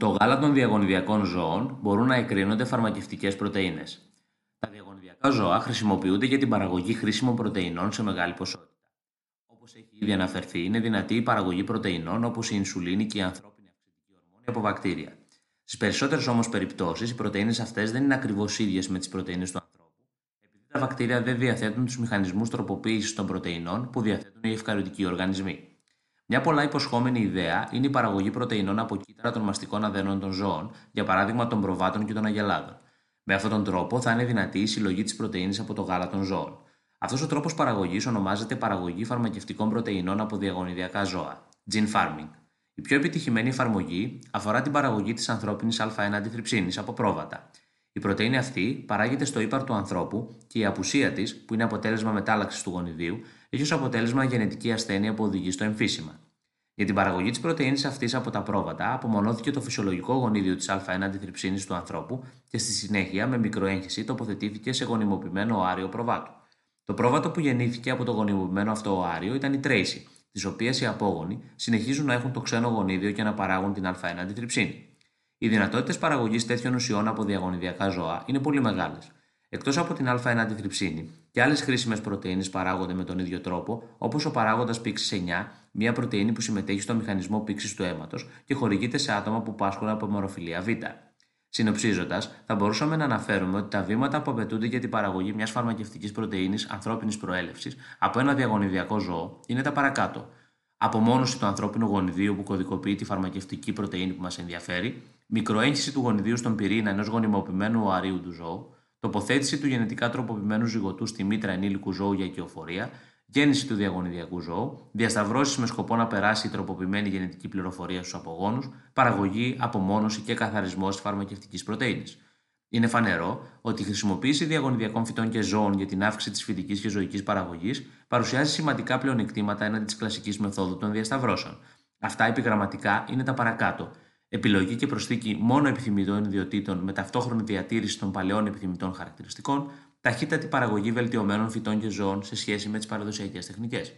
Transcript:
Το γάλα των διαγωνιδιακών ζώων μπορούν να εκρίνονται φαρμακευτικές πρωτενε. Τα διαγωνιδιακά ζώα χρησιμοποιούνται για την παραγωγή χρήσιμων πρωτεϊνών σε μεγάλη ποσότητα. Όπως έχει ήδη αναφερθεί, είναι δυνατή η παραγωγή πρωτεϊνών όπως η ινσουλίνη και η ανθρώπινη αυξητική ορμόνη από βακτήρια. Στις περισσότερες όμως περιπτώσεις, οι πρωτενε αυτές δεν είναι ακριβώς ίδιες με τις πρωτενε του ανθρώπου, επειδή τα βακτήρια δεν διαθέτουν τους μηχανισμούς τροποποίησης των πρωτεϊνών που διαθέτουν οι ευκαριωτικοί οργανισμοί. Μια πολλά υποσχόμενη ιδέα είναι η παραγωγή πρωτεϊνών από κύτταρα των μαστικών αδενών των ζώων, για παράδειγμα των προβάτων και των αγελάδων. Με αυτόν τον τρόπο θα είναι δυνατή η συλλογή της πρωτενη από το γάλα των ζώων. Αυτός ο τρόπος παραγωγής ονομάζεται παραγωγή φαρμακευτικών πρωτεϊνών από διαγωνιδιακά ζώα, gene farming. Η πιο επιτυχημένη εφαρμογή αφορά την παραγωγή της ανθρώπινης Α1 αντιθρυψίνης από πρόβατα. Η πρωτενη αυτή παράγεται στο ύπαρ του ανθρώπου και η απουσία της, που είναι αποτέλεσμα μετάλλαξης του γονιδίου, έχει ως αποτέλεσμα γενετική ασθένεια που οδηγεί στο εμφύσιμα. Για την παραγωγή της πρωτενη αυτής από τα πρόβατα, απομονώθηκε το φυσιολογικό γονίδιο της Α1 αντιθρυψίνης του ανθρώπου και στη συνέχεια, με μικροέγχυση, τοποθετήθηκε σε γονιμοποιημένο οάριο προβάτου. Το πρόβατο που γεννήθηκε από το γονιμοποιημένο αυτό οάριο ήταν η Τρέισι, τι οποίε οι απόγονοι συνεχίζουν να έχουν το ξένο γονίδιο και να παράγουν την Α1 αντιτριψίνη. Οι δυνατότητες παραγωγής τέτοιων ουσιών από διαγωνιδιακά ζώα είναι πολύ μεγάλες. Εκτός από την Α1 αντιτριψίνη, και άλλες χρήσιμες πρωτενε παράγονται με τον ίδιο τρόπο, όπως ο παράγοντας πήξη 9, μια πρωτενη που συμμετέχει στο μηχανισμό πήξης του αίματος και χορηγείται σε άτομα που πάσχουν από μοροφιλία Β. Συνοψίζοντας, θα μπορούσαμε να αναφέρουμε ότι τα βήματα που απαιτούνται για την παραγωγή μιας φαρμακευτικής πρωτενη ανθρώπινης προέλευσης από ένα διαγωνιδιακό ζώο είναι τα παρακάτω. Απομόνωση του ανθρώπινου γονιδίου που κωδικοποιεί τη φαρμακευτική πρωτενη που μας ενδιαφέρει, μικροέγχυση του γονιδίου στον πυρήνα ενός γονιμοποιημένου οαρίου του ζώου, τοποθέτηση του γενετικά τροποποιημένου ζυγωτού στη μήτρα ενήλικου ζώου για οικειοφορία, γέννηση του διαγωνιδιακού ζώου, διασταυρώσεις με σκοπό να περάσει η τροποποιημένη γενετική πληροφορία στους απογόνους, παραγωγή, απομόνωση και καθαρισμό τη φαρμακευτικής πρωτενη. Είναι φανερό ότι η χρησιμοποίηση διαγωνιδιακών φυτών και ζώων για την αύξηση της φυτικής και ζωικής παραγωγής παρουσιάζει σημαντικά πλεονεκτήματα έναντι της κλασικής μεθόδου των διασταυρώσεων. Αυτά επιγραμματικά είναι τα παρακάτω. Επιλογή και προσθήκη μόνο επιθυμητών ιδιωτήτων με ταυτόχρονη διατήρηση των παλαιών επιθυμητών χαρακτηριστικών, ταχύτατη παραγωγή βελτιωμένων φυτών και ζώων σε σχέση με τις παραδοσιακές τεχνικές.